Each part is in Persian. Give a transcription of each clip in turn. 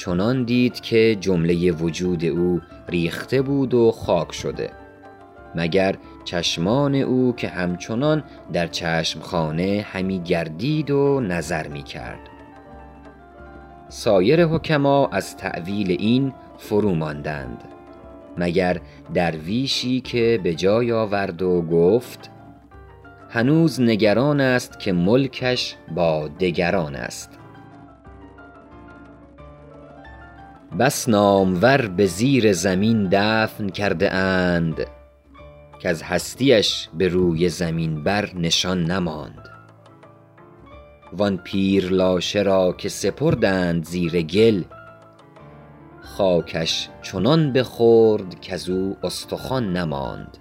چنان دید که جمله وجود او ریخته بود و خاک شده. مگر چشمان او که همچنان در چشم خانه همی گردید و نظر می کرد. سایر حکما از تأویل این فرو ماندند. مگر درویشی که به جای آورد و گفت هنوز نگران است که ملکش با دگران است. بس نامور به زیر زمین دفن کرده اند کز هستی اش به روی زمین بر نشان نماند. وآن پیر لاشه را که سپردند زیر گل خاکش چنان بخورد کز او استخوان نماند.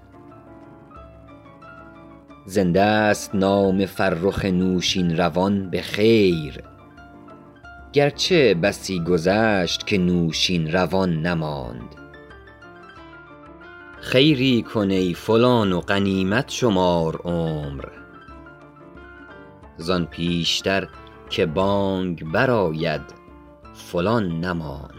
زنده است نام فرخ نوشین روان به خیر گرچه بسی گذشت که نوشین روان نماند. خیری کن ای فلان و غنیمت شمار عمر. زآن پیشتر که بانگ برآید فلان نماند